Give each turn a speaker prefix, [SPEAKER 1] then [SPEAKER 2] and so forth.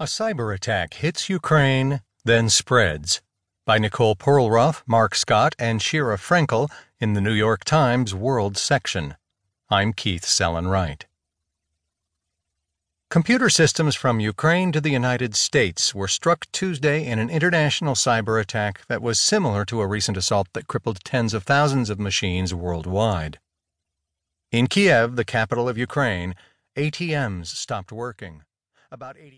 [SPEAKER 1] A cyber attack hits Ukraine, then spreads. By Nicole Perlroth, Mark Scott, and Sheera Frenkel in the New York Times World section. I'm Keith Sellon-Wright. Computer systems from Ukraine to the United States were struck Tuesday in an international cyber attack that was similar to a recent assault that crippled tens of thousands of machines worldwide. In Kiev, the capital of Ukraine, ATMs stopped working. About 80